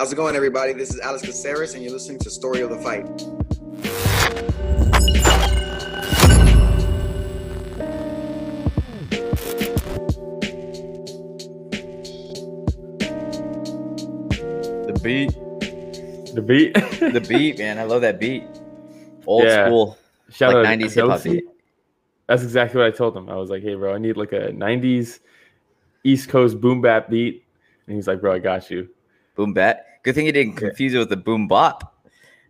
How's it going, everybody? This is Alex Caceres, and you're listening to Story of the Fight. The beat, The beat. the beat, man. I love that beat. Old Yeah. school, Shout like out '90s hip hop beat. That's exactly what I told him. I was like, "Hey, bro, I need like a '90s East Coast boom bap beat," and he's like, "Bro, I got you." Boom bat. Good thing you didn't confuse it with the boom bop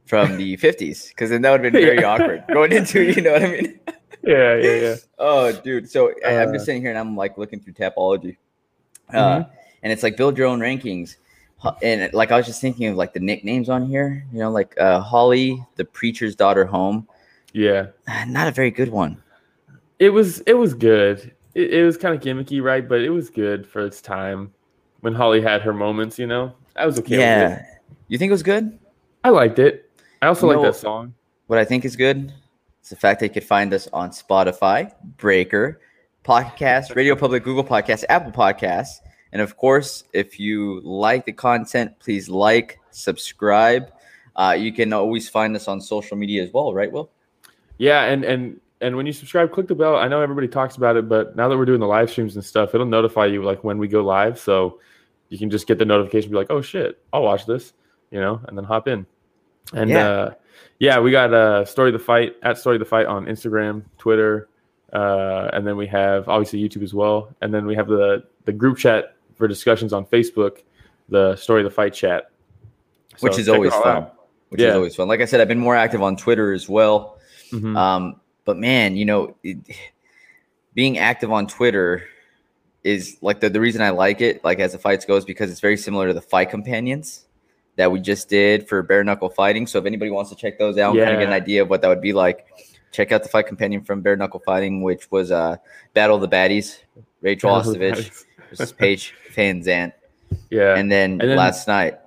from the '50s, because then that would have been very Yeah. awkward going into. You know what I mean? Yeah, yeah, yeah. Oh, dude. So I, I'm Uh, just sitting here and I'm like looking through Tapology, uh, Mhm. and it's like build your own rankings. And like I was just thinking of like the nicknames on here. You know, like uh, Holly, the preacher's daughter, Holm. Yeah, Ah, Not a very good one. it was it was good. It, it was kind of gimmicky, right? But it was good for its time when Holly had her moments. You know, I was okay with yeah. it. You think it was good? I liked it. I also You like that song. What I think is good is the fact that you could find us on Spotify, Breaker, Podcast, Radio Public, Google Podcasts, Apple Podcasts. And of course, if you like the content, please like, subscribe. Uh, you can always find us on social media as well, right, Will? Yeah, and and and when you subscribe, click the bell. I know everybody talks about it, but now that we're doing the live streams and stuff, it'll notify you like when we go live, so you can just get the notification, be like, "Oh shit, I'll watch this," you know, and then hop in. And Yeah. uh, yeah, we got uh, story of the fight at story of the fight on Instagram, Twitter, uh, and then we have obviously YouTube as well, and then we have the the group chat for discussions on Facebook, the story of the fight chat, Which is always fun. out. Which is always fun. Like I said, I've been more active on Twitter as well. Mhm. Um, but man, you know, it, being active on Twitter is like the, the reason I like it, like as the fights goes, because it's very similar to the fight companions that we just did for bare knuckle fighting. So if anybody wants to check those out, and kind of get an idea of what that would be like, check out the fight companion from bare knuckle fighting, which was uh Battle of the Baddies, Rachel Ostovich versus Paige Van Zant. yeah, And then And then- last night,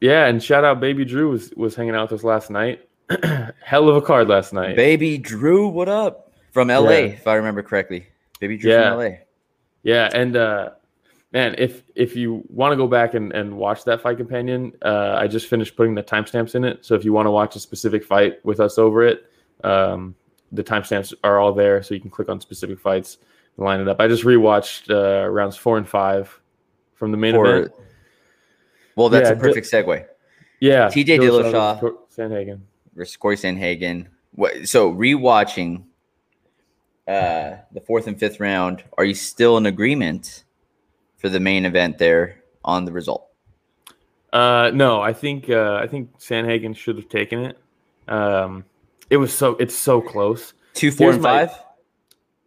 Yeah, and shout out Baby Drew was was hanging out with us last night. Hell of a card last night. Baby Drew, what up? From LA, Yeah. if I remember correctly. Baby Drew Yeah. from LA. Yeah, and uh man, if if you want to go back and, and watch that fight companion, uh I just finished putting the timestamps in it. So if you want to watch a specific fight with us over it, um the timestamps are all there so you can click on specific fights and line it up. I just rewatched uh rounds four and five from the main For- event. Well, that's Yeah, a perfect segue. Yeah. TJ Dillashaw. Sandhagen. versus Corey Sandhagen. What, so rewatching uh, the fourth and fifth round, are you still in agreement for the main event there on the result? Uh, no, I think uh, I think Sandhagen should have taken it. Um, it was so it's so close. Two, four, Here's and my- five.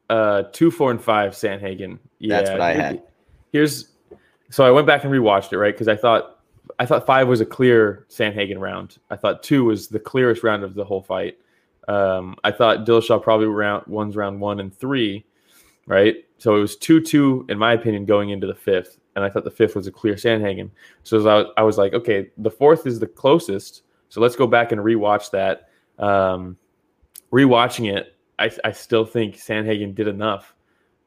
Uh, two, four, and five Sandhagen. Yeah, That's what I here- had. Here's so I went back and rewatched it right because I thought I thought five was a clear Sandhagen round. I thought two was the clearest round of the whole fight. Um, I thought Dillashaw probably round one's round one and three, right? So it was two two in my opinion going into the fifth, and I thought the fifth was a clear Sandhagen. So I was, I was like, okay, the fourth is the closest, so let's go back and rewatch that. Um, rewatching it, I, I still think Sandhagen did enough.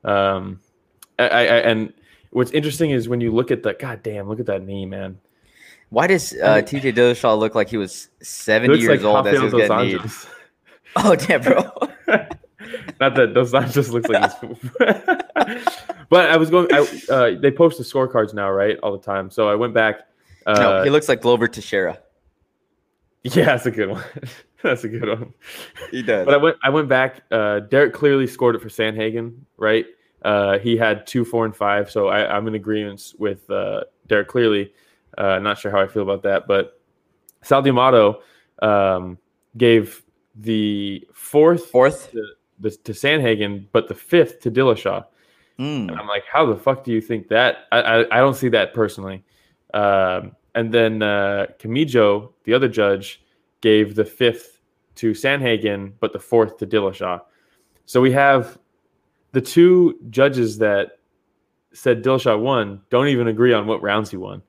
Um, I, I, and what's interesting is when you look at the god damn, look at that knee, man. Why does uh, TJ Dillashaw look like he was 70 years like old as he Rafael was getting kneed? Oh, damn, bro. Not that Dos just looks like he's. but I was going. I, uh, they post the scorecards now, right, all the time. So I went back. Uh, no, he looks like Glover Teixeira. yeah, that's a good one. that's a good one. He does. But I went. I went back. Uh, Derek Cleary scored it for Sandhagen, right? Uh, he had two, four, and five. So I, I'm in agreement with uh, Derek Cleary. Uh, not sure how I feel about that, but Sal D'Amato um, gave the fourth Fourth. to, the, to Sandhagen, but the fifth to Dillashaw. Mm. And I'm like, how the fuck do you think that? I, I, I don't see that personally. Um, and then uh, Kamijo, the other judge, gave the fifth to Sandhagen, but the fourth to Dillashaw. So we have the two judges that said Dillashaw won don't even agree on what rounds he won.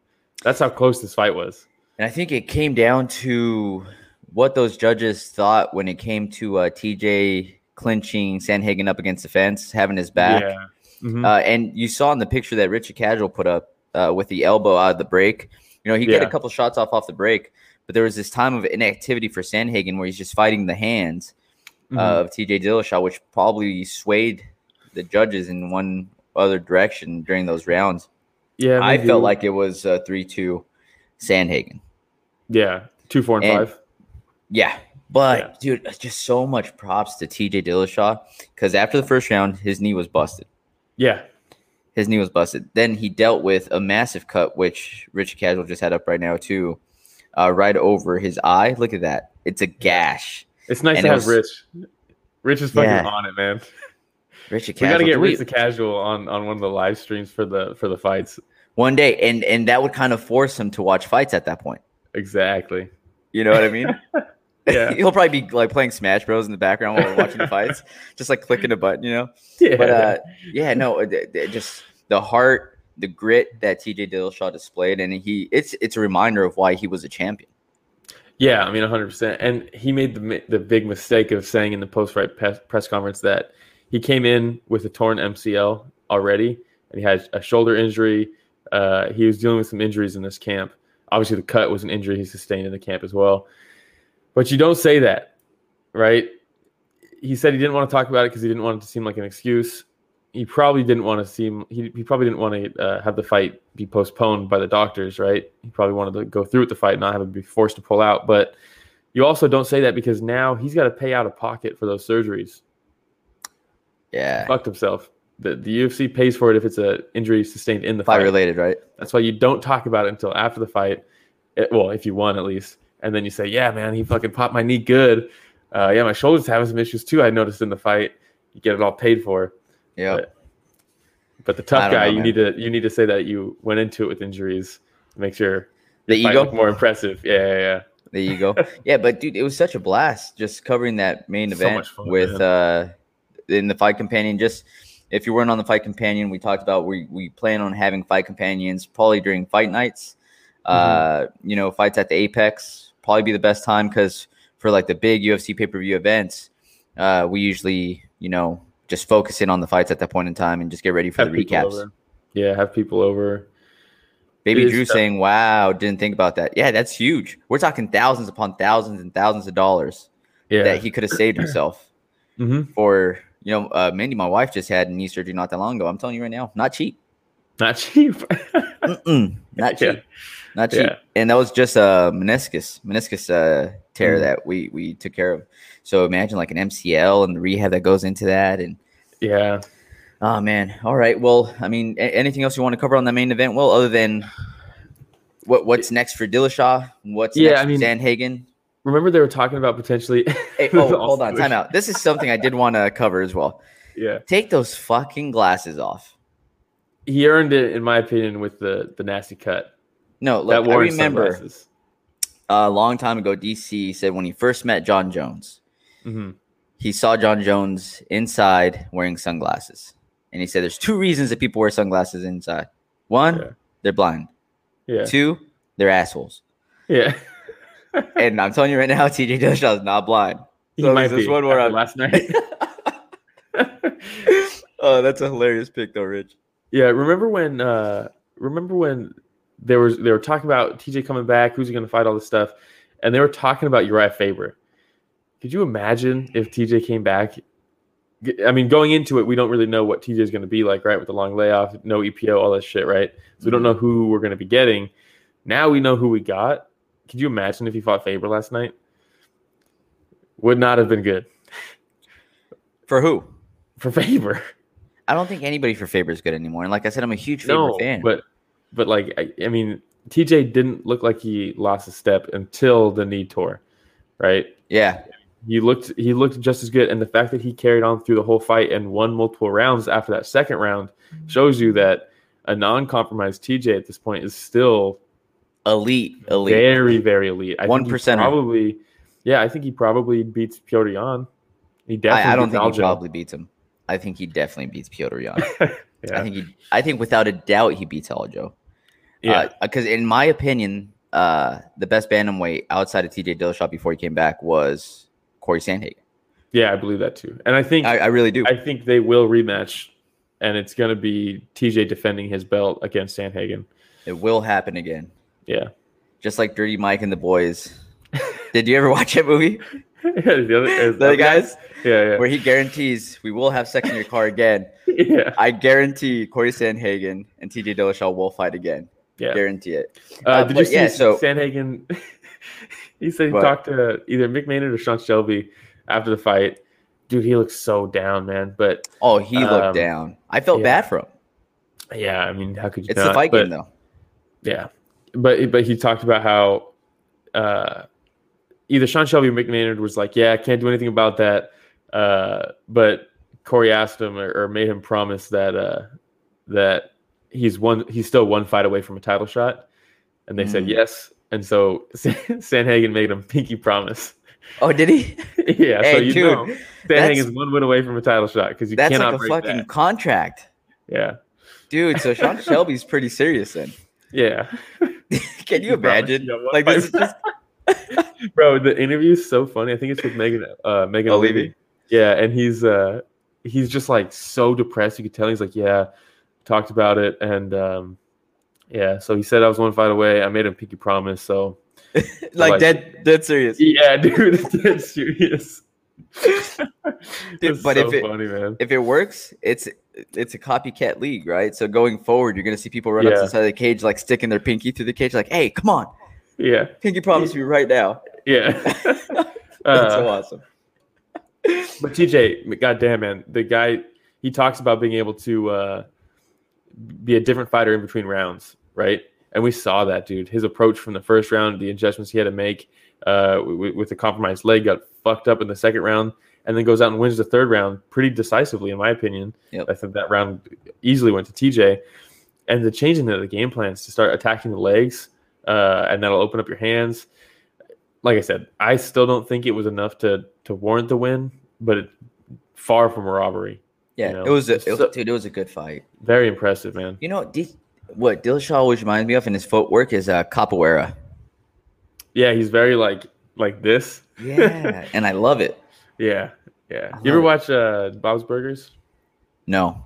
That's how close this fight was. And I think it came down to what those judges thought when it came to uh, TJ clinching Sandhagen up against the fence, having his back. Yeah. Mhm. Uh, and you saw in the picture that Richard Casual put up uh, with the elbow out of the break, You know, he got a couple shots off off the break, but there was this time of inactivity for Sandhagen where he's just fighting the hands Mhm. of TJ Dillashaw, which probably swayed the judges in one other direction during those rounds. yeah, I felt like it was uh, three two Sandhagen. yeah, two, four, and, And- five. Yeah. But Yeah. dude, just so much props to TJ Dillashaw because after the first round, his knee was busted. Yeah, His knee was busted. Then he dealt with a massive cut, which Rich Casual just had up right now too, uh, right over his eye. Look at that. It's a gash. it's nice And to it have was- Rich. Rich is fucking Yeah. on it, man. Richard We got to get Rich the casual on on one of the live streams for the for the fights. one day, and and that would kind of force him to watch fights at that point. Exactly. You know what I mean? Yeah. He'll probably be like playing Smash Bros in the background while we're watching the fights, just like clicking a button, you know. Yeah. But uh, yeah, no, it- it- it just the heart, the grit that TJ Dillashaw displayed, and he it's it's a reminder of why he was a champion. Yeah, I mean, 100%. And he made the the big mistake of saying in the post fight press, press conference that he came in with a torn MCL already, and he had a shoulder injury. Uh, he was dealing with some injuries in this camp. Obviously, the cut was an injury he sustained in the camp as well. But you don't say that, right? He said he didn't want to talk about it because he didn't want it to seem like an excuse. He probably didn't want to seem. He, he probably didn't want to uh, have the fight be postponed by the doctors, right? He probably wanted to go through with the fight, not have him be forced to pull out. But you also don't say that because now he's got to pay out of pocket for those surgeries. Yeah, Fucked himself. The, the UFC pays for it if it's a injury sustained in the fight fight. related, right? That's why you don't talk about it until after the fight. It- well, if you won at least, and then you say, "Yeah, man, he fucking popped my knee good. Uh, yeah, my shoulders having some issues too. I noticed in the fight. You get it all paid for. Yeah, But- But the tough guy, know, you man. need to you need to say that you went into it with injuries. Make sure the ego, more impressive. Yeah, yeah, yeah. the ego. yeah, but dude, it was such a blast just covering that main event much fun, with uh in the fight companion. Just if you weren't on the fight companion, we talked about we we plan on having fight companions probably during fight nights. Uh, you know, fights at the Apex probably be the best time because for like the big UFC pay per view events, uh, we usually you know just focus in on the fights at that point in time and just get ready for Have the recaps. over. Yeah, have people over. Baby Drew saying, "Wow, didn't think about that." Yeah, that's huge. We're talking thousands upon thousands and thousands of dollars Yeah. that he could have saved himself hmm for. You know, uh, Mindy, my wife just had knee surgery not that long ago. I'm telling you right now, not cheap. Not cheap. Not cheap. Yeah. Not cheap. Yeah. And that was just a meniscus, meniscus uh, tear Mhm. that we we took care of. So imagine like an MCL and the rehab that goes into that. And yeah. oh man, all right. Well, I mean, a- anything else you want to cover on the main event? Well, other than what what's next for Dillashaw? What's Yeah, next I for mean- Sandhagen? Remember they were talking about potentially. Hey, oh, hold on, time out. This is something I did want to cover as well. Yeah, Take those fucking glasses off. he earned it, in my opinion, with the the nasty cut. No, look, I remember sunglasses. a long time ago, DC said when he first met Jon Jones, Mhm. he saw Jon Jones inside wearing sunglasses. And he said there's two reasons that people wear sunglasses inside. One, Yeah. they're blind. Yeah, Two, they're assholes. yeah. And I'm telling you right now, TJ Dillashaw is not blind. he might this be one where I'm- last night. oh, that's a hilarious pick, though, Rich. Yeah, remember when uh remember when there was they were talking about TJ coming back, who's he gonna fight, all this stuff, and they were talking about Uriah Faber. Could you imagine if TJ came back? I mean, going into it, we don't really know what TJ is gonna be like, right? With the long layoff, no EPO, all that shit, right? So we don't know who we're gonna be getting. Now we know who we got. Could you imagine if he fought Faber last night? Would not have been good For who? for Faber. I don't think anybody for Faber is good anymore. And like I said, I'm a huge Faber no, fan. but but like I, I mean, TJ didn't look like he lost a step until the knee tore, right? yeah, He looked he looked just as good, and the fact that he carried on through the whole fight and won multiple rounds after that second round shows you that a non-compromised TJ at this point is still elite, elite. very very elite. I One think he probably, yeah, I think he probably beats Petr Yan. He definitely. I, I don't think he Aljo. probably beats him. I think he definitely beats Petr Yan. yeah. I think he. I think without a doubt he beats Aljo. Yeah. Because in my opinion, uh, the best bantamweight outside of TJ Dillashaw before he came back was Corey Sandhagen. yeah, I believe that too, and I think I, I really do. I think they will rematch, and it's going to be TJ defending his belt against Sandhagen. it will happen again. Yeah. just like Dirty Mike and the Boys. Did you ever watch that movie? the other, The that guys Yeah, yeah. where he guarantees we will have sex in your car again. yeah. I guarantee Corey Sandhagen and TJ Dillashaw will fight again. Yeah. Guarantee it. Uh, Uh, did you see yeah, so- Sandhagen? he said he What? talked to either Mick Maynard or Sean Shelby after the fight. Dude, he looks so down, man. But Oh, he Um, looked down. I felt yeah. bad for him. yeah, I mean, how could you It's not? the fight but, game though. Yeah, but but he talked about how uh, either Sean Shelby or Mick Maynard was like, "Yeah, I can't do anything about that," uh, but Corey asked him or, or made him promise that uh, that he's one he's still one fight away from a title shot, and they said Mm. yes, and so Sandhagen made him pinky promise. Oh, did he? yeah, so you dude, know Sandhagen's one win away from a title shot because you That's cannot like a fucking that. contract. Yeah, Dude, so Sean Shelby's pretty serious then. yeah. Can you imagine? you Like this is just Bro, the interview is so funny. I think it's with Megan uh Megan Oh. Levy? Yeah, and he's uh he's just like so depressed. You could tell he's like, Yeah, talked about it and um yeah, so he said I was one fight away. I made him pinky promise, so like, like- dead dead serious. yeah, dude, dead serious. Dude, but so if it- funny. If it works, it's it's a copycat league, right? So going forward, you're gonna see people run up to the side of the cage, like sticking their pinky through the cage, like, "Hey, come on, Yeah, pinky promise me right now." yeah. That's Uh, so awesome. But TJ, goddamn man, the guy he talks about being able to uh, be a different fighter in between rounds, right? And we saw that, dude. His approach from the first round, the adjustments he had to make uh, with, with the compromised leg, got fucked up in the second round, and then goes out and wins the third round pretty decisively, in my opinion. Yep. I think that round easily went to TJ. And the changing of the game plans to start attacking the legs, uh, and that'll open up your hands. Like I said, I still don't think it was enough to to warrant the win, but it, far from a robbery. Yeah, know, it was a it was, so- dude. It was a good fight. Very impressive, man. You know, D- what Dillashaw always reminds me of in his footwork is uh, capoeira. Yeah, he's very like like this. Yeah, and I love it. Yeah, yeah. I You ever love watch uh, Bob's Burgers? No,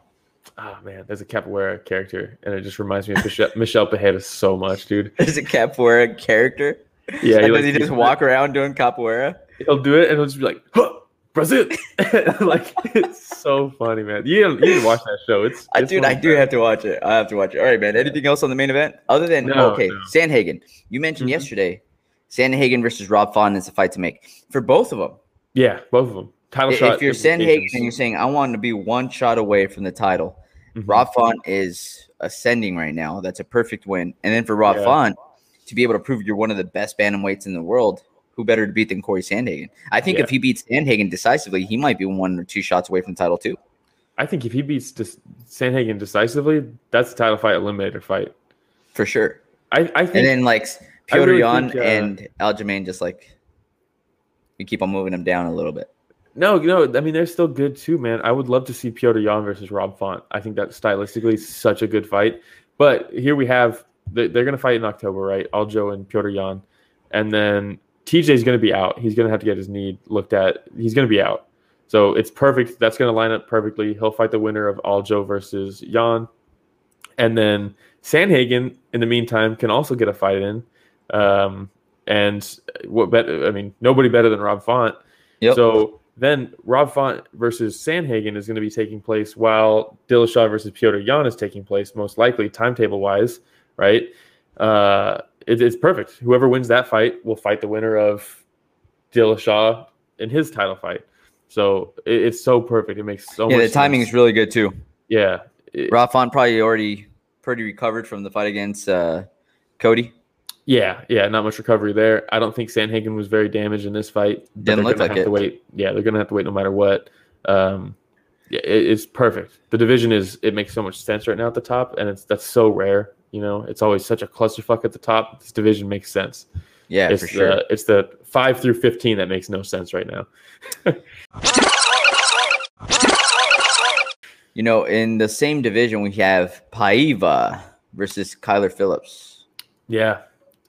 Oh man, there's a capoeira character, and it just reminds me of Michelle, Michel Pereira so much, dude. there's a capoeira character. Yeah, like, does he just walk around doing capoeira? He'll do it, and he'll just be like, huh, "Brazil!" like it's so funny, man. You you watch that show. It's, I it's dude, I do have to watch it. I have to watch it. All right, man. Anything else on the main event other than No, okay, no. Sandhagen? You mentioned Mhm. yesterday, Sandhagen versus Rob Font is a fight to make for both of them. Yeah, both of them. Title I- shot. If you're Sandhagen and you're saying I want to be one shot away from the title, Mhm. Rob Font is ascending right now. That's a perfect win. And then for Rob Yeah. Font to be able to prove you're one of the best bantamweights in the world, who better to beat than Corey Sandhagen? I think Yeah. if he beats Sandhagen decisively, he might be one or two shots away from title too. I think if he beats Dis- Sandhagen decisively, that's the title fight eliminator fight. For sure. I, I think And then like Piotr really Jan think, uh, and Aljamain just like we keep on moving him down a little bit. No, no. I mean, they're still good too, man. I would love to see Petr Yan versus Rob Font. I think that stylistically is such a good fight. But here we have they- they're going to fight in October, right? Aljo and Petr Yan, and then TJ is going to be out. He's going to have to get his knee looked at. He's going to be out, so it's perfect. That's going to line up perfectly. He'll fight the winner of Aljo versus Yan, and then Sandhagen in the meantime can also get a fight in. Um, and what bet? I mean, nobody better than Rob Font. Yep. So then Rob Font versus Sandhagen is going to be taking place while Dillashaw versus Petr Yan is taking place, most likely timetable wise, right? Uh, it, it's perfect. Whoever wins that fight will fight the winner of Dillashaw in his title fight. So it, it's so perfect. It makes so yeah, much the timing sense. is really good too. yeah. It- Rob probably already pretty recovered from the fight against uh, Cody. Yeah, yeah, not much recovery there. I don't think Sandhagen was very damaged in this fight. Didn't they're look gonna like have it. To wait. Yeah, they're gonna have to wait no matter what. Um, yeah, it, it's perfect. The division is it makes so much sense right now at the top, and it's that's so rare. You know, it's always such a clusterfuck at the top. This division makes sense. Yeah, it's for sure. the it's the five through fifteen that makes no sense right now. you know, in the same division we have Paiva versus Kyler Phillips. Yeah,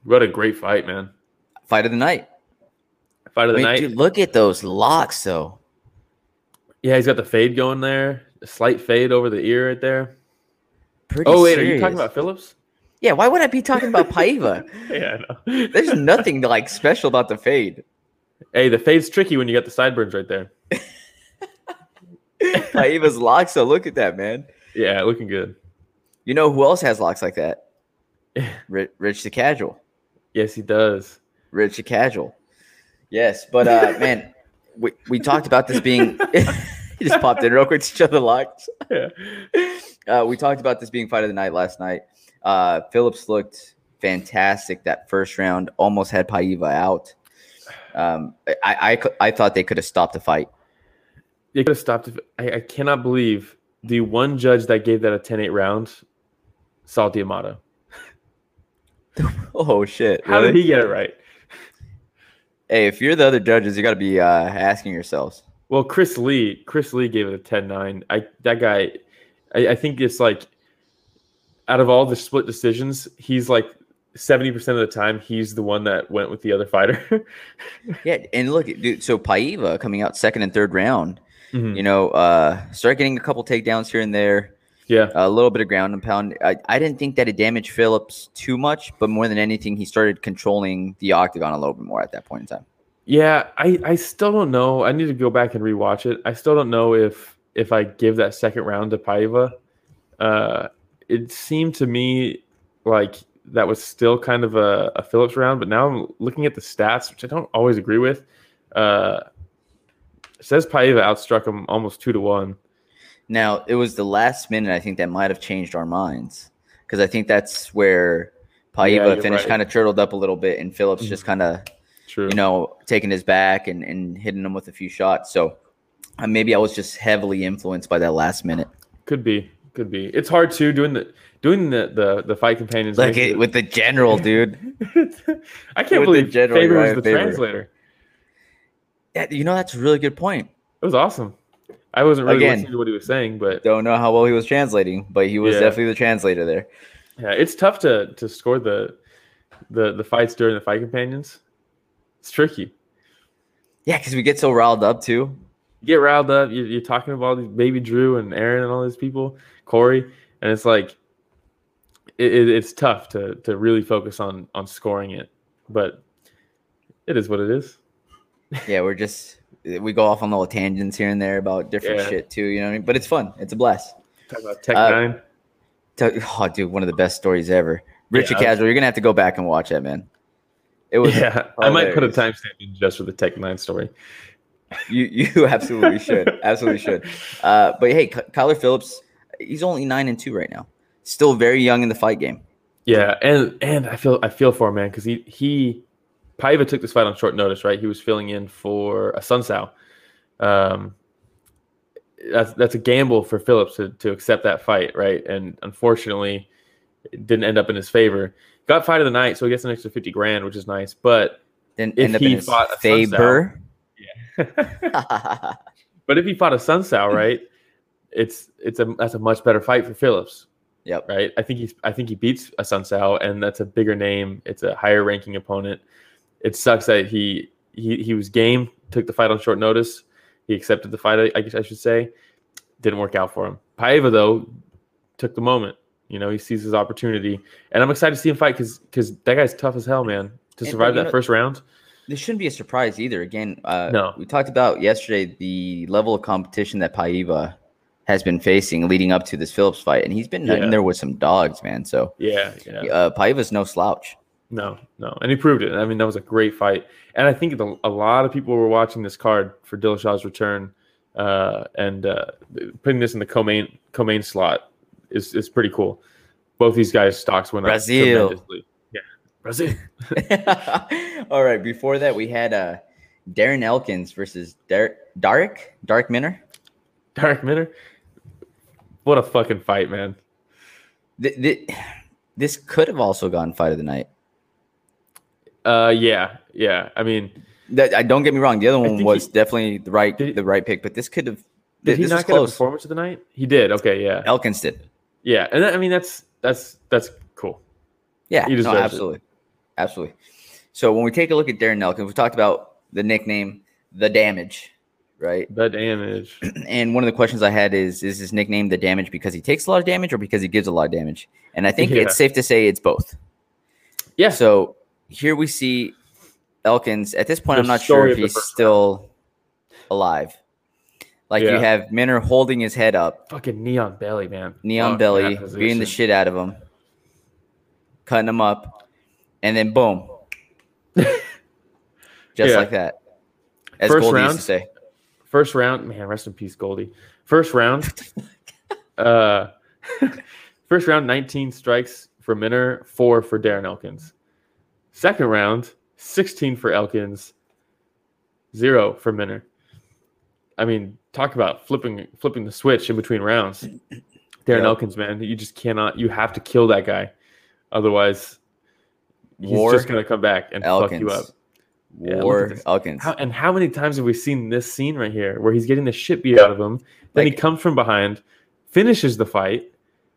what a great fight, man! Fight of the night. Fight of I the mean, night. dude, look at those locks though. Yeah, he's got the fade going there. A slight fade over the ear right there. Pretty Oh wait, are you serious. talking about Phillips? Yeah, why would I be talking about Paiva? yeah, know. There's nothing like special about the fade. Hey, the fade's tricky when you got the sideburns right there. Paiva's locks, so look at that, man. Yeah, looking good. You know who else has locks like that? Yeah. Rich, Rich the Casual. Yes, he does. Rich the Casual. Yes, but uh, man, we, we talked about this being. he just popped in real quick to show the locks. Yeah. Uh, we talked about this being fight of the night last night. Uh, Phillips looked fantastic that first round, almost had Paiva out. Um, I, I, I thought they could have stopped the fight. They could have stopped. It. I, I cannot believe the one judge that gave that a 10-8 round, Sal D'Amato. Oh shit! How really? did he get it right? Hey, if you're the other judges, you got to be uh, asking yourselves. Well, Chris Lee, Chris Lee gave it a 10-9. I that guy, I, I think it's like out of all the split decisions, he's like 70% of the time he's the one that went with the other fighter. Yeah, and look, dude. So Paiva coming out second and third round. Mhm. You know, uh, start getting a couple takedowns here and there. Yeah. a little bit of ground and pound. I, I didn't think that it damaged Phillips too much, but more than anything, he started controlling the octagon a little bit more at that point in time. Yeah, I, I still don't know. I need to go back and rewatch it. I still don't know if if I give that second round to Paiva. Uh, it seemed to me like that was still kind of a, a Phillips round, but now I'm looking at the stats, which I don't always agree with. Uh, says Paiva outstruck him almost two to one. Now, it was the last minute, I think, that might have changed our minds because I think that's where Paiva you're finished right. kind of turtled up a little bit, and Phillips just kind of, you know, taking his back and, and hitting him with a few shots. So Uh, maybe I was just heavily influenced by that last minute. could be, could be. It's hard too doing the doing the the, the fight companions. like it- with the general, dude. I can't with believe general, Faber was the Faber. translator. Yeah, you know, that's a really good point. It was awesome. I wasn't really Again. listening to what he was saying, but Don't know how well he was translating, but he was Yeah. definitely the translator there. yeah, it's tough to to score the the the fights during the fight companions. It's tricky. Yeah, because we get so riled up too. Get riled up. You're, you're talking about all these baby Drew and Aaron and all these people, Corey, and it's like it, it, it's tough to to really focus on on scoring it. But it is what it is. Yeah, we're just we go off on little tangents here and there about different Yeah. shit too. You know what I mean? But it's fun. It's a blast. Talk about Tech Uh, Nine. Oh, dude, one of the best stories ever. Richard Yeah. Casual, you're gonna have to go back and watch that, man. It was Yeah, I might put a timestamp in just for the Tech Nine story. You you absolutely should. Absolutely should. Uh, but hey, Ky- Kyler Phillips, he's only nine and two right now. Still very young in the fight game. Yeah, and and I feel I feel for him, man, because he he Paiva took this fight on short notice, right? He was filling in for Assunção. Um, that's that's a gamble for Phillips to to accept that fight, right? And unfortunately, it didn't end up in his favor. Got fight of the night, so he gets an extra fifty grand, which is nice. But If he fought a favor. but if he fought Assunção, right, it's it's a that's a much better fight for Phillips. yep. right? I think he's I think he beats Assunção, and that's a bigger name. It's a higher ranking opponent. It sucks that he he he was game, took the fight on short notice. He accepted the fight. I guess I should say, didn't work out for him. Paiva though took the moment. You know, he sees his opportunity, and I'm excited to see him fight because because that guy's tough as hell, man. To survive and you that know- first round, This shouldn't be a surprise either. Again, uh, No. we talked about yesterday the level of competition that Paiva has been facing leading up to this Phillips fight, and he's been Yeah. in there with some dogs, man. So yeah, yeah. uh, Paiva's no slouch. No, no, and he proved it. I mean, that was a great fight, and I think the, a lot of people were watching this card for Dillashaw's return, uh, and uh, putting this in the co-main co-main slot is is pretty cool. Both these guys' stocks went Brazil. up tremendously. Brazil. All right. Before that, we had uh, Darren Elkins versus Dar- Dark Darrick Minner. Darrick Minner. What a fucking fight, man! Th- th- this could have also gone fight of the night. Uh, yeah, yeah. I mean, That, I don't get me wrong. The other one was he- definitely the right Did- the right pick, but this could have. did he not get a performance of the night? He did. Okay, yeah, Elkins did. yeah. And that, I mean, that's that's that's cool. Yeah, He no, deserves it. Absolutely. So when we take a look at Darren Elkins, we talked about the nickname, the damage. right? The damage. And one of the questions I had is is his nickname the damage because he takes a lot of damage or because he gives a lot of damage? And I think Yeah. it's safe to say it's both. Yeah. So here we see Elkins. At this point, The I'm not sure if he's still alive. Like you have Minner holding his head up, Fucking neon belly, man. neon Fuck belly, beating the shit out of him, cutting him up, and then boom, just Yeah. like that. As First Goldie round? used to say. First round, man, rest in peace, Goldie. First round, uh, first round, 19 strikes for Minner, four for Darren Elkins. Second round, 16 for Elkins, zero for Minner. I mean, talk about flipping flipping the switch in between rounds. Darren. Elkins, man, you just cannot. You have to kill that guy, otherwise, he's War just gonna come back and fuck you up. War this. Elkins. How, and how many times have we seen this scene right here where he's getting the shit beat out of him, then he comes from behind, finishes the fight,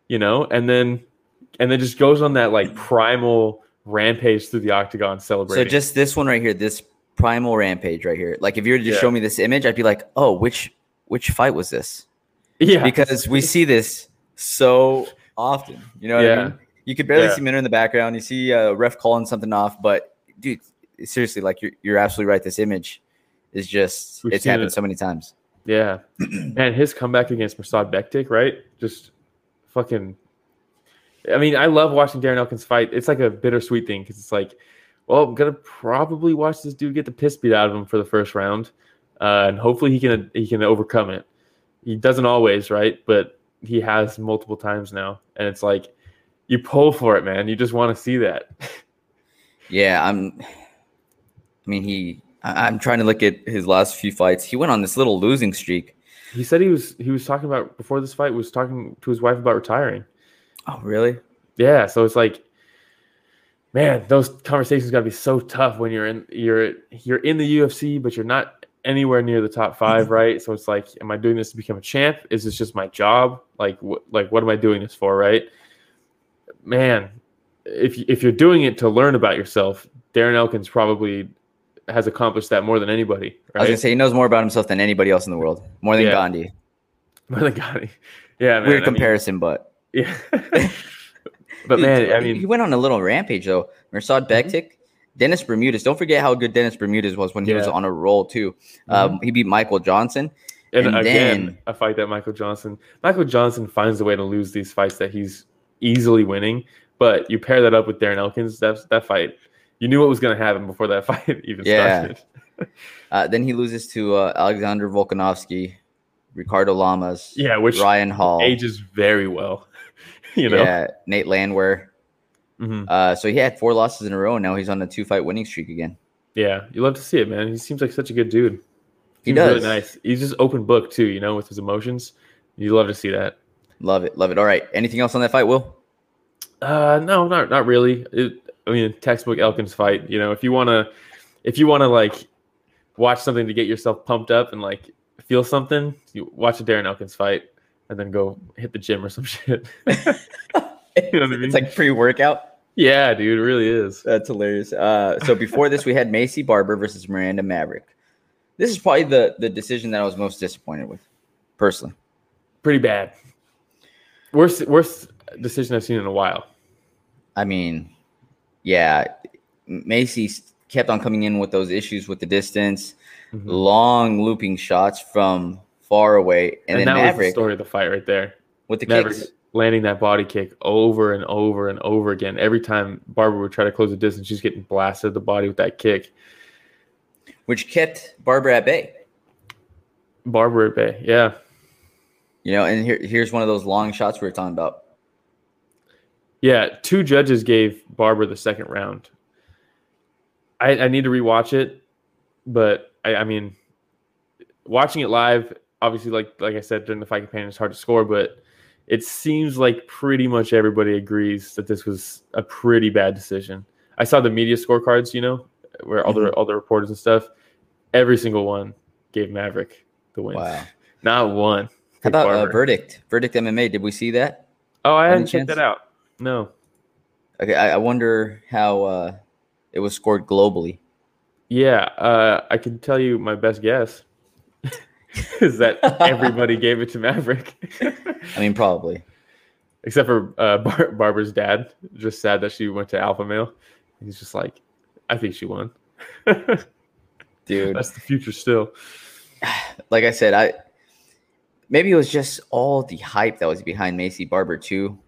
you know, and then and then just goes on that like primal rampage through the octagon celebrating. So just this one right here, this primal rampage right here. Like if you were to just Yeah. show me this image, I'd be like, oh, which which fight was this? yeah, Because we see this so often. You know what Yeah. I mean? You could barely Yeah. see Minner in the background. You see a ref calling something off, but dude, seriously, like you're you're absolutely right. This image is just We've it's happened it. so many times. yeah, and his comeback against Mirsad Bektic, right? Just fucking. I mean, I love watching Darren Elkins fight. It's like a bittersweet thing because it's like, well, I'm gonna probably watch this dude get the piss beat out of him for the first round, uh, and hopefully he can he can overcome it. He doesn't always, right? But he has multiple times now, and it's like you pull for it, man. You just want to see that. Yeah, I'm. I mean, he. I'm trying to look at his last few fights. He went on this little losing streak. He said he was he was talking about before this fight was talking to his wife about retiring. Oh, really? Yeah, so it's like, man, those conversations got to be so tough when you're in you're you're in the UFC, but you're not anywhere near the top five, mm-hmm. right? So it's like, am I doing this to become a champ? Is this just my job? Like, what like what am I doing this for, right? Man, if if you're doing it to learn about yourself, Darren Elkins probably has accomplished that more than anybody, I was gonna say he knows more about himself than anybody else in the world, more than Yeah. Gandhi. More than Gandhi. Yeah, man. Weird I mean, comparison, but yeah. but Dude, man, I mean, he went on a little rampage though. Mirsad Bektic, Dennis Bermudez. Don't forget how good Dennis Bermudez was when he was on a roll too. Um, he beat Michael Johnson. And, And again, then- a fight that Michael Johnson, Michael Johnson finds a way to lose these fights that he's easily winning. But you pair that up with Darren Elkins, that that fight, you knew what was going to happen before that fight even Yeah. started. Uh, then he loses to uh, Alexander Volkanovski, Ricardo Lamas, Yeah, which Ryan Hall, ages very well. you know, yeah, Nate Landwehr. Mhm. Uh, so he had four losses in a row, and now he's on a two-fight winning streak again. yeah, you love to see it, man. He seems like such a good dude. He does. really nice. He's just open book too, you know, with his emotions. You love to see that. Love it, love it. All right, anything else on that fight, Will? Uh, no, not not really. It, I mean, textbook Elkins fight. You know, if you wanna, if you wanna like watch something to get yourself pumped up and like feel something, you watch a Darren Elkins fight and then go hit the gym or some shit. you know what I mean? It's like pre-workout. yeah, dude, it really is. That's hilarious. Uh, so before this, we had Maycee Barber versus Miranda Maverick. This is probably the the decision that I was most disappointed with, personally. Pretty bad. Worst worst decision I've seen in a while. I mean, yeah, Maycee kept on coming in with those issues with the distance, Mhm. long looping shots from far away, and, And, then that was the story of the fight right there. with the Maverick kicks. landing that body kick over and over and over again. Every time Barbara would try to close the distance, she's getting blasted the body with that kick. which kept Barbara at bay. Barbara at Bay, yeah. You know, and here, here's one of those long shots we were talking about. Yeah, two judges gave Barber the second round. I, I need to rewatch it, but I, I mean, watching it live, obviously, like like I said during the fight campaign, it's hard to score, but it seems like pretty much everybody agrees that this was a pretty bad decision. I saw the media scorecards, you know, where all the mm-hmm. all the reporters and stuff. Every single one gave Maverick the win. Wow. Not one. How about uh, verdict? Verdict MMA. Did we see that? Oh, I any hadn't checked that out. No. Okay, I, I wonder how uh, it was scored globally. Yeah, uh, I can tell you my best guess. is that everybody gave it to Maverick. I mean, probably. Except for uh, Bar- Barbara's dad, just sad that she went to Alpha Male. He's just like, I think she won. Dude, That's the future still. like I said, I maybe it was just all the hype that was behind Maycee Barber too,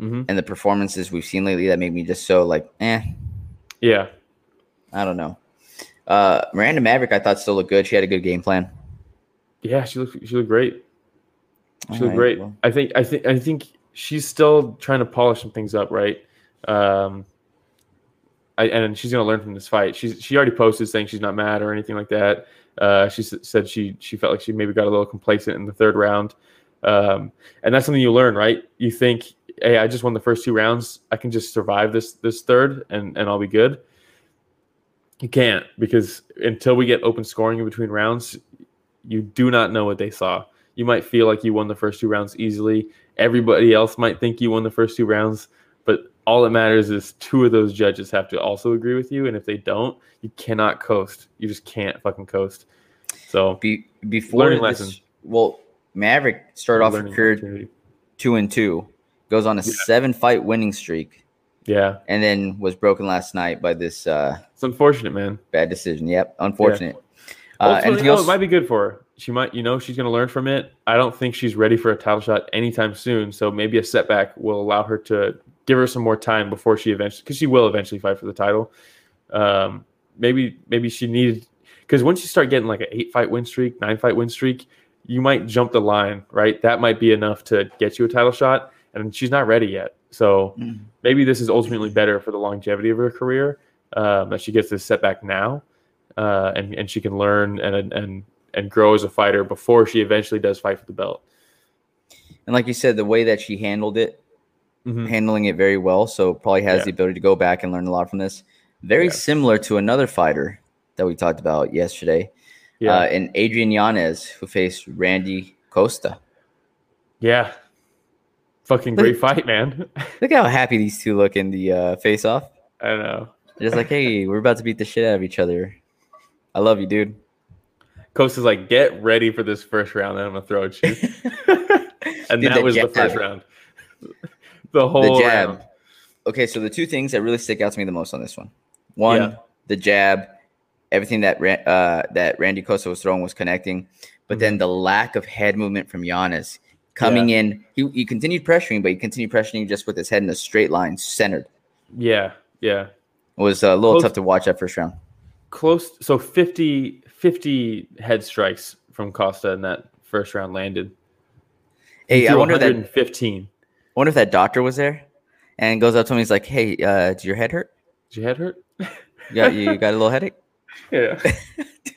hmm and the performances we've seen lately that made me just so like, eh, Yeah, I don't know. Uh, Miranda Maverick, I thought still looked good. She had a good game plan. yeah, she looked she looked great. She All looked right, great. well, I think I think I think she's still trying to polish some things up, right? Um, I, and she's gonna learn from this fight. She's she already posted saying she's not mad or anything like that. Uh, she s- said she she felt like she maybe got a little complacent in the third round, um, and that's something you learn, right? You think, hey, I just won the first two rounds. I can just survive this this third, and and I'll be good. You can't because until we get open scoring in between rounds, you do not know what they saw. You might feel like you won the first two rounds easily. Everybody else might think you won the first two rounds, but all that matters is two of those judges have to also agree with you. And if they don't, you cannot coast. You just can't fucking coast. So be, before Learning this, lesson. well, Maverick started off her career two and two, goes on a Yeah. seven fight winning streak, Yeah, and then was broken last night by this uh, it's unfortunate, man. bad decision. Yep, unfortunate. Uh, anything no, else? it might be good for her. She might, you know, she's going to learn from it. I don't think she's ready for a title shot anytime soon. So maybe a setback will allow her to give her some more time before she eventually, because she will eventually fight for the title. Um, maybe, maybe she needed, because once you start getting like an eight fight win streak, nine fight win streak, you might jump the line, right? That might be enough to get you a title shot, and she's not ready yet. So Mm. maybe this is ultimately better for the longevity of her career um, that she gets this setback now, uh, and and she can learn and and and grow as a fighter before she eventually does fight for the belt. And like you said, the way that she handled it, Mhm. handling it very well. So probably has Yeah. the ability to go back and learn a lot from this. Very Yeah. similar to another fighter that we talked about yesterday, Yeah, uh, and Adrian Yanez, who faced Randy Costa. yeah, fucking Look- great fight, man. Look how happy these two look in the uh, face off. I know. They're just like, hey, we're about to beat the shit out of each other. I love you, dude. Costa's like, get ready for this first round, and I'm gonna throw at you. and Dude, that was the first round. The whole the jab. round. okay, so the two things that really stick out to me the most on this one, one, Yeah. the jab, everything that uh, that Randy Costa was throwing was connecting, but Mm-hmm. then the lack of head movement from Yanez coming in, he, he continued pressuring, but he continued pressuring just with his head in a straight line, centered. Yeah, yeah. It was a little Close- tough to watch that first round. Close. So 50, 50 head strikes from Costa in that first round landed. He Hey, I wonder that 115. wonder if that doctor was there and goes up to him. He's like, "Hey, uh, did your head hurt? Did your head hurt? You got you got a little headache?" yeah.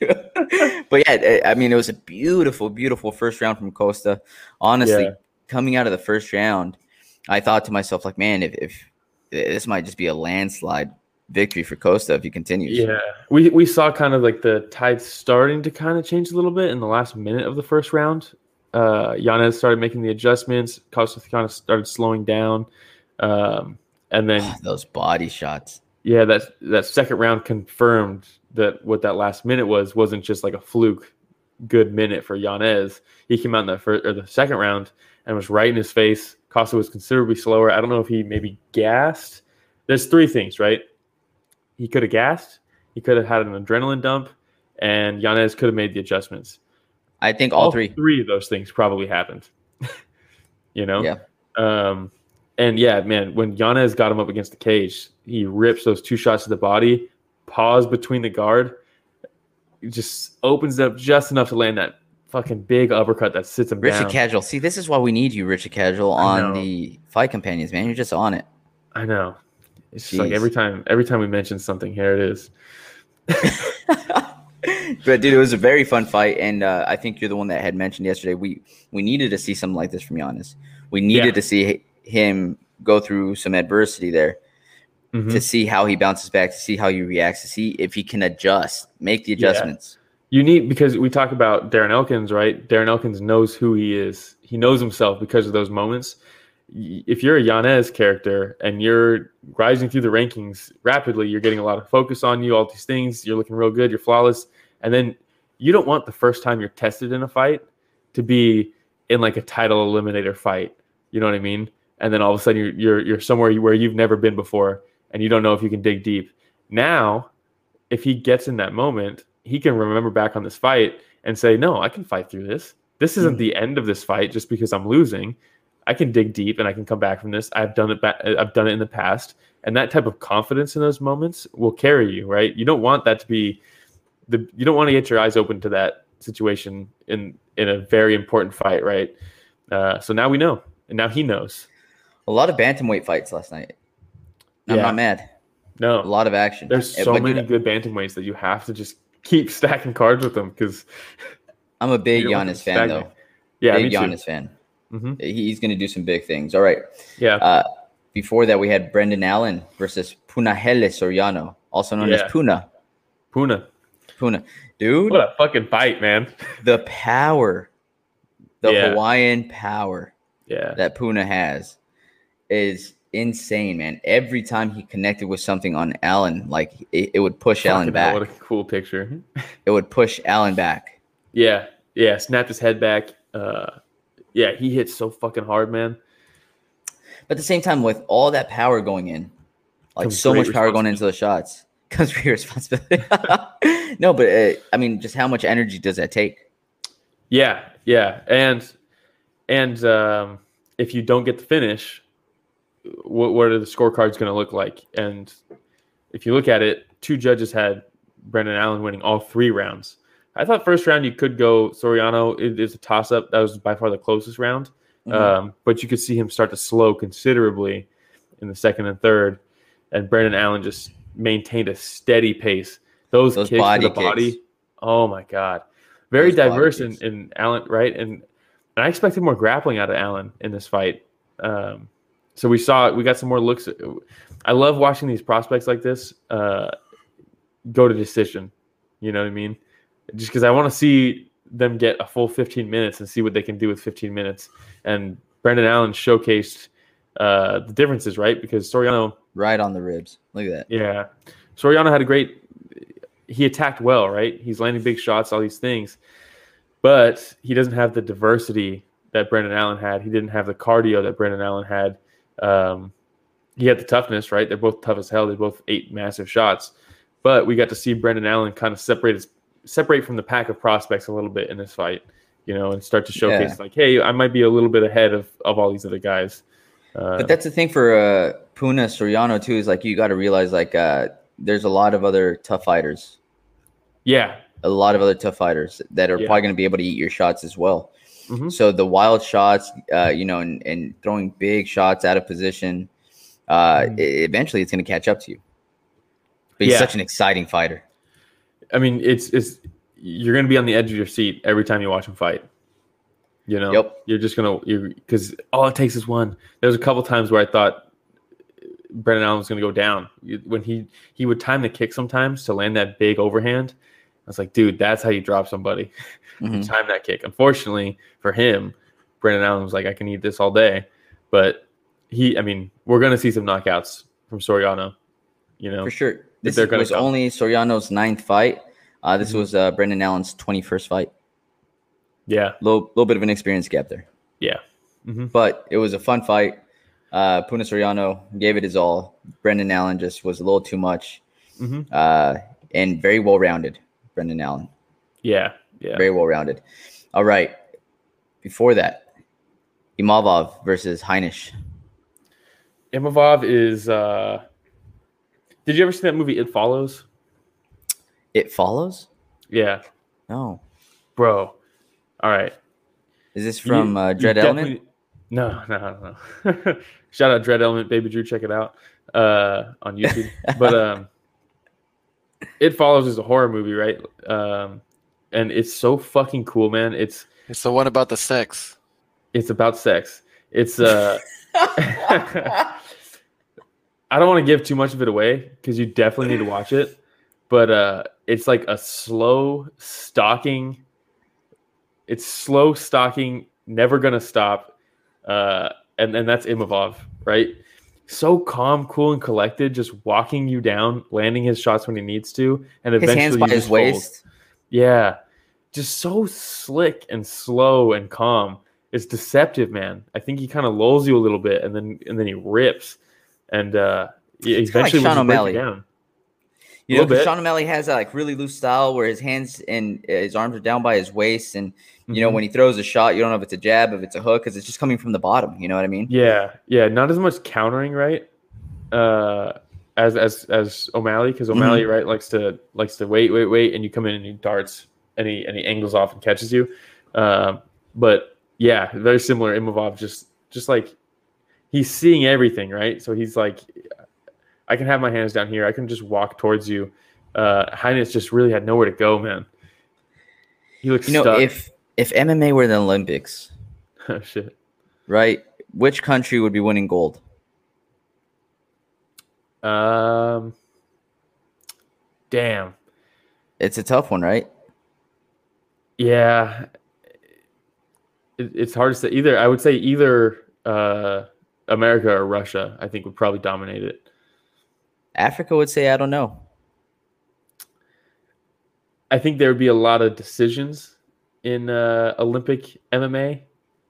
but yeah, I- I mean, it was a beautiful, beautiful first round from Costa. Honestly, Yeah. coming out of the first round, I thought to myself, like, man, if, if this might just be a landslide victory for Costa if he continues. Yeah, we we saw kind of like the tide starting to kind of change a little bit in the last minute of the first round. Uh, Yanez started making the adjustments. Costa kind of started slowing down, um, and then Those body shots. yeah, that that second round confirmed that what that last minute was wasn't just like a fluke good minute for Yanez. He came out in the first or the second round and was right in his face. Costa was considerably slower. I don't know if he maybe gassed. There's three things, right? He could have gassed. He could have had an adrenaline dump, and Yanez could have made the adjustments. I think all, three. three of those things probably happened. you know. Yeah. Um, and yeah, man, when Yanez got him up against the cage, he rips those two shots to the body, pause between the guard, just opens up just enough to land that fucking big uppercut that sits him Richard down. Casual. See, this is why we need you, Richard Casual, on the fight companions, man. You're just on it. I know. It's just like every time, every time we mention something, here it is. but dude, it was a very fun fight, and uh, I think you're the one that had mentioned yesterday. We we needed to see something like this from Yanez. We needed Yeah. to see him go through some adversity there Mhm. to see how he bounces back, to see how he reacts, to see if he can adjust, make the Yeah. adjustments. You need because we talk about Darren Elkins, right? Darren Elkins knows who he is. He knows himself because of those moments. If you're a Yanez character and you're rising through the rankings rapidly, you're getting a lot of focus on you, all these things. You're looking real good. You're flawless, and then you don't want the first time you're tested in a fight to be in like a title eliminator fight. You know what I mean? And then all of a sudden you're you're you're somewhere where you've never been before and you don't know if you can dig deep. Now, if he gets in that moment, he can remember back on this fight and say, "No, I can fight through this. This isn't Mhm. the end of this fight just because I'm losing. I can dig deep and I can come back from this. I've done it. Ba- I've done it in the past, and that type of confidence in those moments will carry you. Right? You don't want that to be the. You don't want to get your eyes open to that situation in in a very important fight. Right? Uh, so now we know, and now he knows. A lot of bantamweight fights last night. I'm Yeah. not mad. No, a lot of action. there's so but many good bantamweights that you have to just keep stacking cards with them because I'm a big Giannis fan stagnant. though. yeah, big me too. Giannis fan. Hmm He's going to do some big things. All right. Yeah, Uh, before that, we had Brendan Allen versus Punahele Soriano, also known Yeah. as Puna. Puna. Puna, dude, What a fucking fight, man. the power, the Yeah. Hawaiian power Yeah, that Puna has is insane, man. Every time he connected with something on Allen, like it, it would push Allen back. What a cool picture. It would push Allen back. Yeah, yeah. Snapped his head back. Uh, yeah, he hits so fucking hard, man. But at the same time, with all that power going in, like Comes so much power going into the shots, comes great responsibility. no, but uh, I mean, just how much energy does that take? Yeah, yeah, and and um, if you don't get the finish, what what are the scorecards going to look like? And if you look at it, two judges had Brendan Allen winning all three rounds. I thought first round you could go Soriano. It is a toss up. That was by far the closest round. Mhm. Um, but you could see him start to slow considerably in the second and third, and Brendan Allen just maintained a steady pace. Those, Those kicks to the body, oh my god, very Those diverse in, in Allen, right? And and I expected more grappling out of Allen in this fight. Um, so we saw we got some more looks. I love watching these prospects like this uh, go to decision. You know what I mean? Just because I want to see them get a full 15 minutes and see what they can do with 15 minutes. And Brendan Allen showcased uh, the differences, right? Because Soriano, right on the ribs. Look at that. yeah, Soriano had a great. He attacked well, right? He's landing big shots, all these things, but he doesn't have the diversity that Brendan Allen had. He didn't have the cardio that Brendan Allen had. Um, he had the toughness, right? They're both tough as hell. They both ate massive shots, but we got to see Brendan Allen kind of separate his, separate from the pack of prospects a little bit in this fight, you know, and start to showcase Yeah. like, hey, I might be a little bit ahead of of all these other guys. Uh, But that's the thing for uh, Puna Soriano too is like you got to realize like uh, there's a lot of other tough fighters, yeah, a lot of other tough fighters that are Yeah. probably going to be able to eat your shots as well. Mhm. So the wild shots, uh, you know, and, and throwing big shots out of position, uh, Mhm. e- eventually it's going to catch up to you. But he's Yeah. such an exciting fighter. I mean, it's it's you're gonna be on the edge of your seat every time you watch him fight. You know, Yep. you're just gonna you because all it takes is one. There was a couple times where I thought Brendan Allen was gonna go down when he he would time the kick sometimes to land that big overhand. I was like, dude, that's how you drop somebody. Mhm. Time that kick. Unfortunately for him, Brendan Allen was like, I can eat this all day, but he, I mean, we're gonna see some knockouts from Soriano. You know, For sure. This they're gonna was come. only Soriano's ninth fight. Uh, this Mhm. was uh, Brendan Allen's 21st fight. yeah, Little, little bit of an experience gap there. yeah. Mhm. but it was a fun fight. Uh, Puna Soriano gave it his all. Brendan Allen just was a little too much, Mhm. uh, and very well rounded. Brendan Allen, Yeah, yeah. very well rounded. All right. Before that, Imavov versus Heinisch. Imavov is. uh Did you ever see that movie It Follows? It follows. Yeah, No, bro. All right. is this You- from uh, you Dread Element? No, no, no. Shout out Dread Element, Baby Drew. Check it out uh, on YouTube. but um, It Follows is a horror movie, right? Um, and it's so fucking cool, man. It's It's the one about the sex. it's about sex. It's uh. I don't want to give too much of it away because you definitely need to watch it. But uh, it's like a slow stalking. It's slow stalking, never gonna stop, uh, and and that's Imavov, right? So calm, cool, and collected, just walking you down, landing his shots when he needs to, and his eventually hands by you his fold. waist. Yeah, just so slick and slow and calm. It's deceptive, man. I think he kind of lulls you a little bit, and then and then he rips, and uh, It's kinda like eventually Sean O'Malley. down. You know, Little 'cause bit. Sean O'Malley has that like really loose style where his hands and uh, his arms are down by his waist, and you know Mhm. when he throws a shot, you don't know if it's a jab, if it's a hook, because it's just coming from the bottom. You know what I mean? Yeah, yeah, not as much countering, right? Uh, as as as O'Malley, because O'Malley Mm-hmm. right likes to likes to wait, wait, wait, and you come in and he darts and he and he angles off and catches you. Um, but yeah, very similar. Imavov just just like he's seeing everything, right? So he's like, I can have my hands down here. I can just walk towards you. Uh, Heinz just really had nowhere to go, man. He looks You know, stuck. if if MMA were the Olympics, oh, shit. right? Which country would be winning gold? Um, damn. It's a tough one, right? Yeah, it, it's hard to say. Either I would say either uh, America or Russia. I think would probably dominate it. Africa would say, I don't know. I think there would be a lot of decisions in uh, Olympic MMA,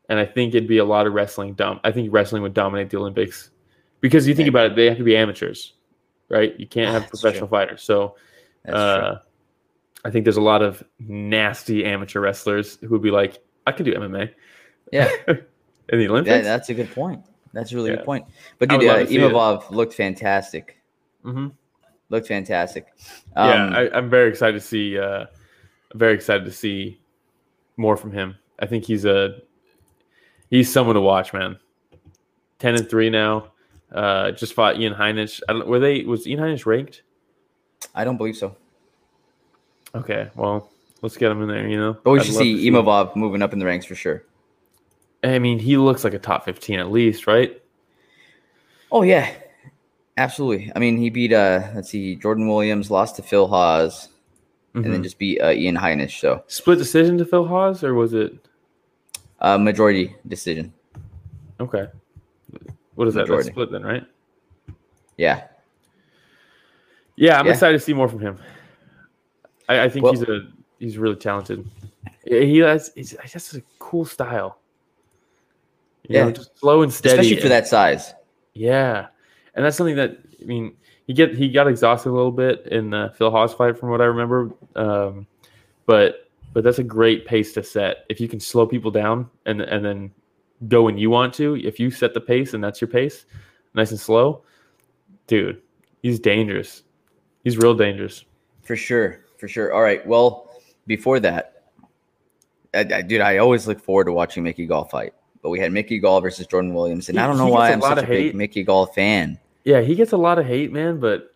and I think it'd be a lot of wrestling. Dom- I think wrestling would dominate the Olympics because you think about it, they have to be amateurs, right? You can't have That's professional fighters. So uh, I think there's a lot of nasty amateur wrestlers who would be like, I can do MMA. Yeah, in the Olympics. that, that's a good point. That's a really Yeah. good point. But dude, uh, love to see it. Imavov looked fantastic. Mm-hmm. Looked fantastic. Um, yeah, I, I'm very excited to see. Uh, very excited to see more from him. I think he's a he's someone to watch, man. Ten and three now. Uh, just fought Ian Heinisch. I don't, were they? Was Ian Heinisch ranked? I don't believe so. Okay, well, let's get him in there. You know, But we I'd should see Imavov. Moving up in the ranks for sure. I mean, he looks like a top fifteen at least, right? Oh yeah, absolutely. I mean, he beat uh, let's see, Jordan Williams, lost to Phil Hawes, and then Mhm. just beat uh, Ian Heinisch. So split decision to Phil Hawes, or was it uh, majority decision. okay? What is that? That's split then, right? Yeah, Yeah, I'm Yeah. excited to see more from him. I, I think Well- he's a he's really talented. He has he's, he has a cool style. You know, Yeah. just slow and steady. especially for that size. Yeah, and that's something that I mean. He get he got exhausted a little bit in the Phil Hawes fight, from what I remember. Um, but but that's a great pace to set. If you can slow people down and and then go when you want to. If you set the pace and that's your pace, nice and slow, dude, he's dangerous. He's real dangerous. For sure, for sure. All right. Well, before that, I, I, dude, I always look forward to watching Mickey Gall fight. But we had Mickey Gall versus Jordan Williams, and He- I don't know why I'm such a big. Mickey Gall fan. Yeah, he gets a lot of hate, man, but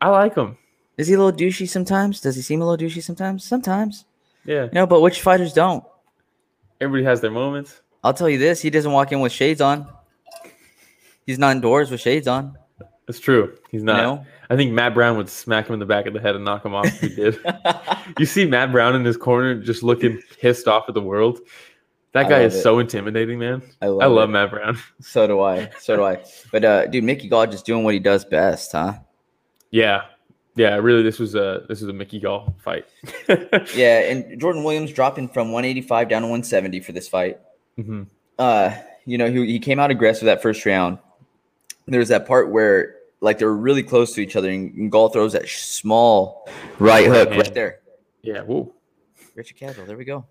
I like him. Is he a little douchey sometimes? Does he seem a little douchey sometimes? Sometimes, Yeah, you know. But which fighters don't? everybody has their moments. I'll tell you this: he doesn't walk in with shades on. He's not indoors with shades on. It's true. He's You not. know. I think Matt Brown would smack him in the back of the head and knock him off if he did. you see Matt Brown in his corner just looking pissed off at the world. That guy is it. so intimidating, man. I love, I love it. Matt Brown. So do I. So do I. But uh, dude, Mickey Gall just doing what he does best, huh? Yeah. Yeah, really this was a this was a Mickey Gall fight. Yeah, and Jordan Williams dropping from 185 down to 170 for this fight. hmm uh, you know, he, he came out aggressive that first round. There was that part where like they were really close to each other, and, Gall throws that small right Right hook hand. right there. Yeah, whoa. Richard Castle, there we go.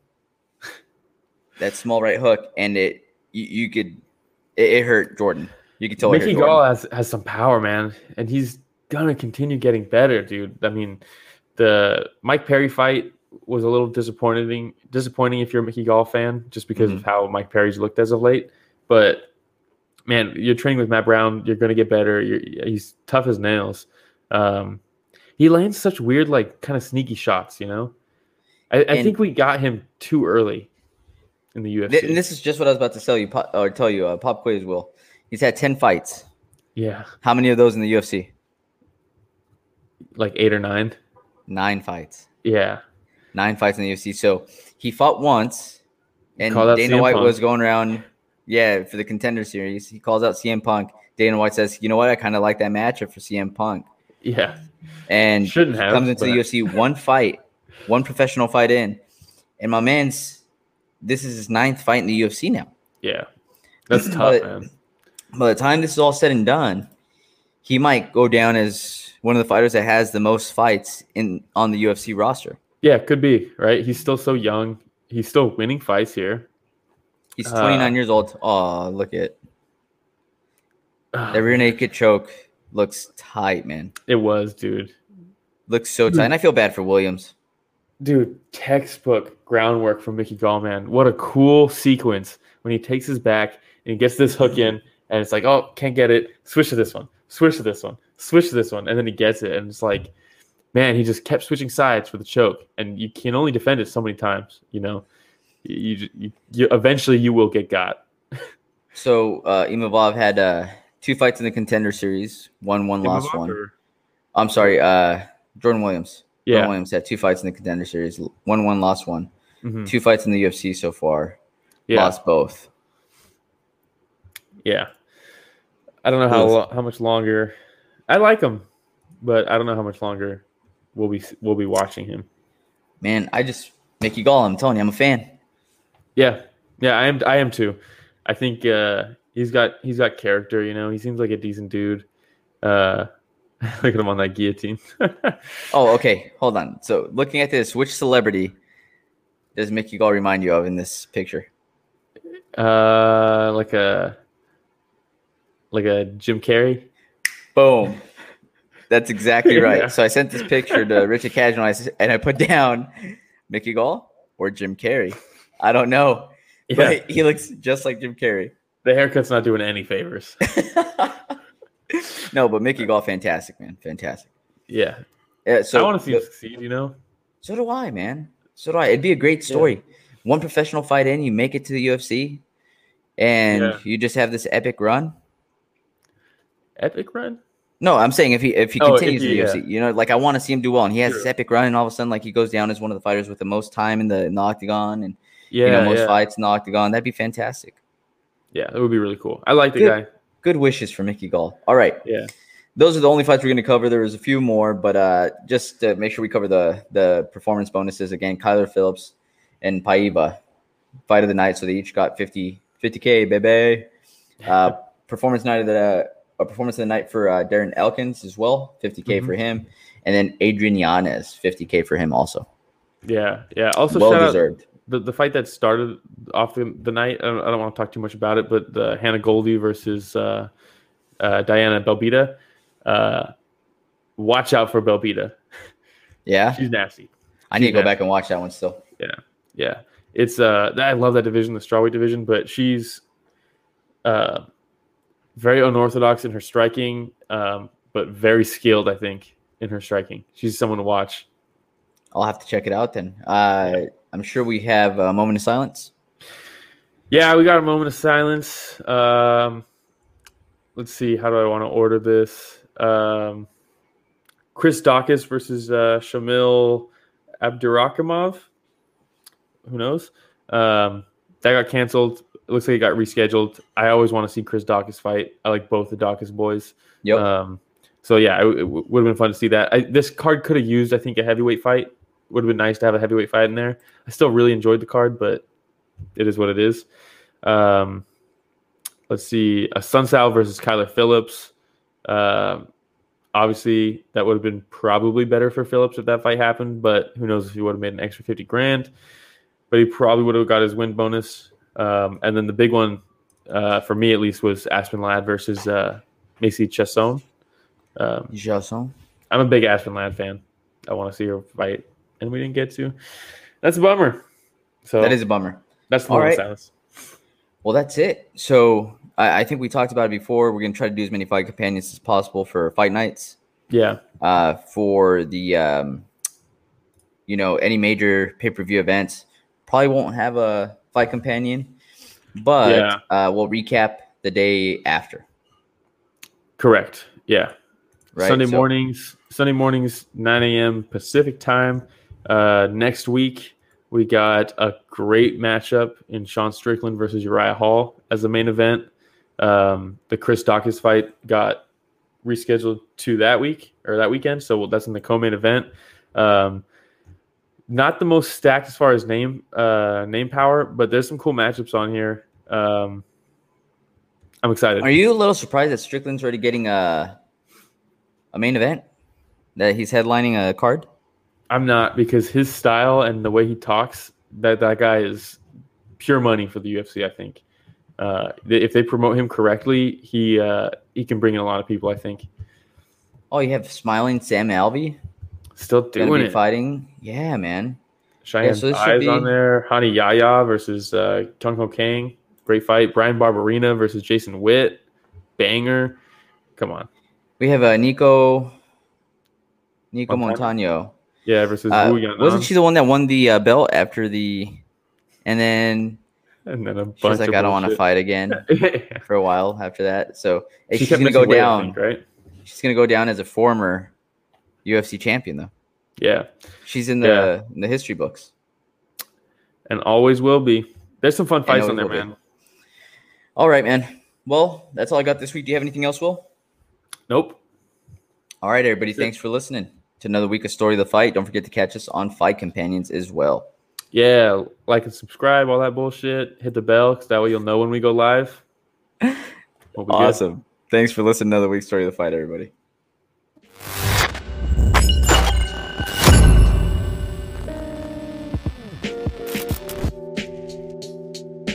That small right hook, and it you, you could it, it hurt Jordan. You could tell Mickey. Gall has, has some power, man, and he's gonna continue getting better, dude. I mean, the Mike Perry fight was a little disappointing. Disappointing if you're a Mickey Gall fan, just because Mm-hmm. of how Mike Perry's looked as of late. But man, you're training with Matt Brown. You're gonna get better. You're, he's tough as nails. Um, he lands such weird, like kind of sneaky shots. You know, I, I think we got him too early in the UFC. And this is just what I was about to tell you, pop, or tell you. Uh, Pop quiz will. He's had 10 fights. yeah, How many of those in the UFC? like eight or nine. Nine fights. Yeah, nine fights in the UFC. So he fought once, and Dana CM White Punk. was going around, yeah, for the contender series. He calls out CM Punk. Dana White says, "You know what? I kind of like that matchup for CM Punk." yeah. And Shouldn't have. comes into the UFC one fight, one professional fight in, and my man's this is his ninth fight in the UFC now. Yeah, that's tough, But- man. By the time this is all said and done, he might go down as one of the fighters that has the most fights in on the UFC roster. Yeah, could be right. He's still so young. He's still winning fights here. He's Uh, 29 years old. Oh, look at that rear naked choke. Looks tight, man. It was, dude. Looks so tight. And I feel bad for Williams. Dude, textbook groundwork from Mickey Gallman. What a cool sequence when he takes his back and he gets this hook in, and it's like, oh, can't get it. Switch to this one. Switch to this one. Switch to this one, and then he gets it, and it's like, man, he just kept switching sides for the choke, and you can only defend it so many times. You know, you, you, you eventually you will get got. So uh, Imavov had uh, two fights in the contender series. One, one, lost one. Or- I'm sorry, uh, Jordan Williams. Yeah. Williams had two fights in the contender series. One, one, lost one. Mhm. Two fights in the UFC so far. Yeah. Lost both. Yeah. I don't know how lo- how much longer. I like him, but I don't know how much longer we'll be we'll be watching him. Man, I just Mickey Gall. I'm telling you, I'm a fan. Yeah, yeah, I am. I am too. I think uh, he's got he's got character. You know, he seems like a decent dude. Uh, look at him on that guillotine. Oh, okay. Hold on. So, looking at this, which celebrity does Mickey Gall remind you of in this picture? uh, like a like a Jim Carrey. Boom. That's exactly right. Yeah. So I sent this picture to Richard Casual and I s- and I put down Mickey Gall or Jim Carrey. I don't know, Yeah, but he looks just like Jim Carrey. the haircut's not doing any favors. No, but Mickey Gall, fantastic, man, fantastic. Yeah, Yeah, so I want to see him the- succeed. You know. So do I, man. So do I. It'd be a great story. One professional fight in, you make it to the UFC, and Yeah. you just have this epic run. Epic run. No, I'm saying if he if he Oh, if continues he- in the UFC, you know, like I want to see him do well, and he has Sure. this epic run, and all of a sudden, like he goes down as one of the fighters with the most time in the, in the octagon, and Yeah, you know, most yeah, fights in the octagon. That'd be fantastic. yeah. That would be really cool. I like the Good. guy. Good wishes for Mickey Gall. All right, Yeah. those are the only fights we're going to cover. There was a few more, but uh, just to make sure we cover the the performance bonuses again. Kyler Phillips and Paiva, fight of the night. So they each got 50 50k, baby. Uh, performance night of the a performance of the night for uh, Darren Elkins as well, 50k Mhm. for him, and then Adrian Yanez, 50k for him also. Yeah, yeah. Also, well shout out deserved. The, the fight that started off the, the night. I don't, I don't want to talk too much about it, but the Hannah Goldy versus uh, uh, Diana Belbita. Uh, watch out for Belbita. Yeah, She's nasty. I need to go back and watch that one still. Yeah, yeah. it's uh, I love that division, the strawweight division, but she's uh, very unorthodox in her striking, um, but very skilled. I think in her striking, she's someone to watch. I'll have to check it out then. Uh, I'm sure we have a moment of silence. Yeah, we got a moment of silence. Um, let's see. How do I want to order this? Um, Chris Daukaus versus uh, Shamil Abdurakhimov. Who knows? Um, that got canceled. It looks like it got rescheduled. I always want to see Chris Daukaus fight. I like both the Daukaus boys. Yep. Um, so yeah, it, would have been fun to see that. I, this card could have used, I think, a heavyweight fight. Would have been nice to have a heavyweight fight in there. I still really enjoyed the card, but it is what it is. Um, let's see, a Sunsal versus Kyler Phillips. Um obviously, that would have been probably better for Phillips if that fight happened, but who knows if he would have made an extra fifty grand. But he probably would have got his win bonus. Um, and then the big one, uh, for me at least, was Aspen Ladd versus uh, Macy Chiasson. Um, Jason. I'm a big Aspen Ladd fan. I want to see her fight, and we didn't get to. That's a bummer. So That is a bummer. that's the all right. silence. Well, that's it. So I, I think we talked about it before. We're gonna try to do as many fight companions as possible for fight nights. Yeah, Uh, for the um, you know, any major pay per view events. Probably won't have a fight companion, but Yeah. uh, we'll recap the day after. correct. Yeah, Right. Sunday So- mornings. Sunday mornings, 9 a.m. Pacific time. Uh, next week we got a great matchup in Sean Strickland versus Uriah Hall as the main event. Um, the Chris Daukaus fight got rescheduled to that week or that weekend, so that's in the co-main event. Um, not the most stacked as far as name uh, name power, but there's some cool matchups on here. Um, I'm excited. Are you a little surprised that Strickland's already getting a a main event? That he's headlining a card? I'm not because his style and the way he talks, that that guy is pure money for the UFC. I think uh, if they promote him correctly, he uh, he can bring in a lot of people. I think Oh, you have smiling Sam Alvey still doing it. fighting. Yeah, man. Cheyenne so Eyes be- on there. Rani Yahya versus uh, Ho Kang. Great fight. Brian Barberena versus Jason Witt. Banger. Come on. We have uh, Nico Nico Montano? Montano. Yeah, versus Uh, Wu Yanan. wasn't she the one that won the uh, belt after the? And then And then a bunch like, of "I don't want to fight again." For a while after that, so she she's gonna go down. think, right? She's gonna go down as a former UFC champion, though. Yeah, She's in the Yeah. in the history books. and always will be. There's some fun fights on there, will be. man. All right, man. Well, that's all I got this week. Do you have anything else, Will? Nope. All right, everybody. It. Thanks for listening to another week of Story of the Fight. Don't forget to catch us on Fight Companions as well. Yeah, like and subscribe, all that bullshit. Hit the bell, because that way you'll know when we go live. We'll be good. Awesome. Thanks for listening to another week's Story of the Fight, everybody.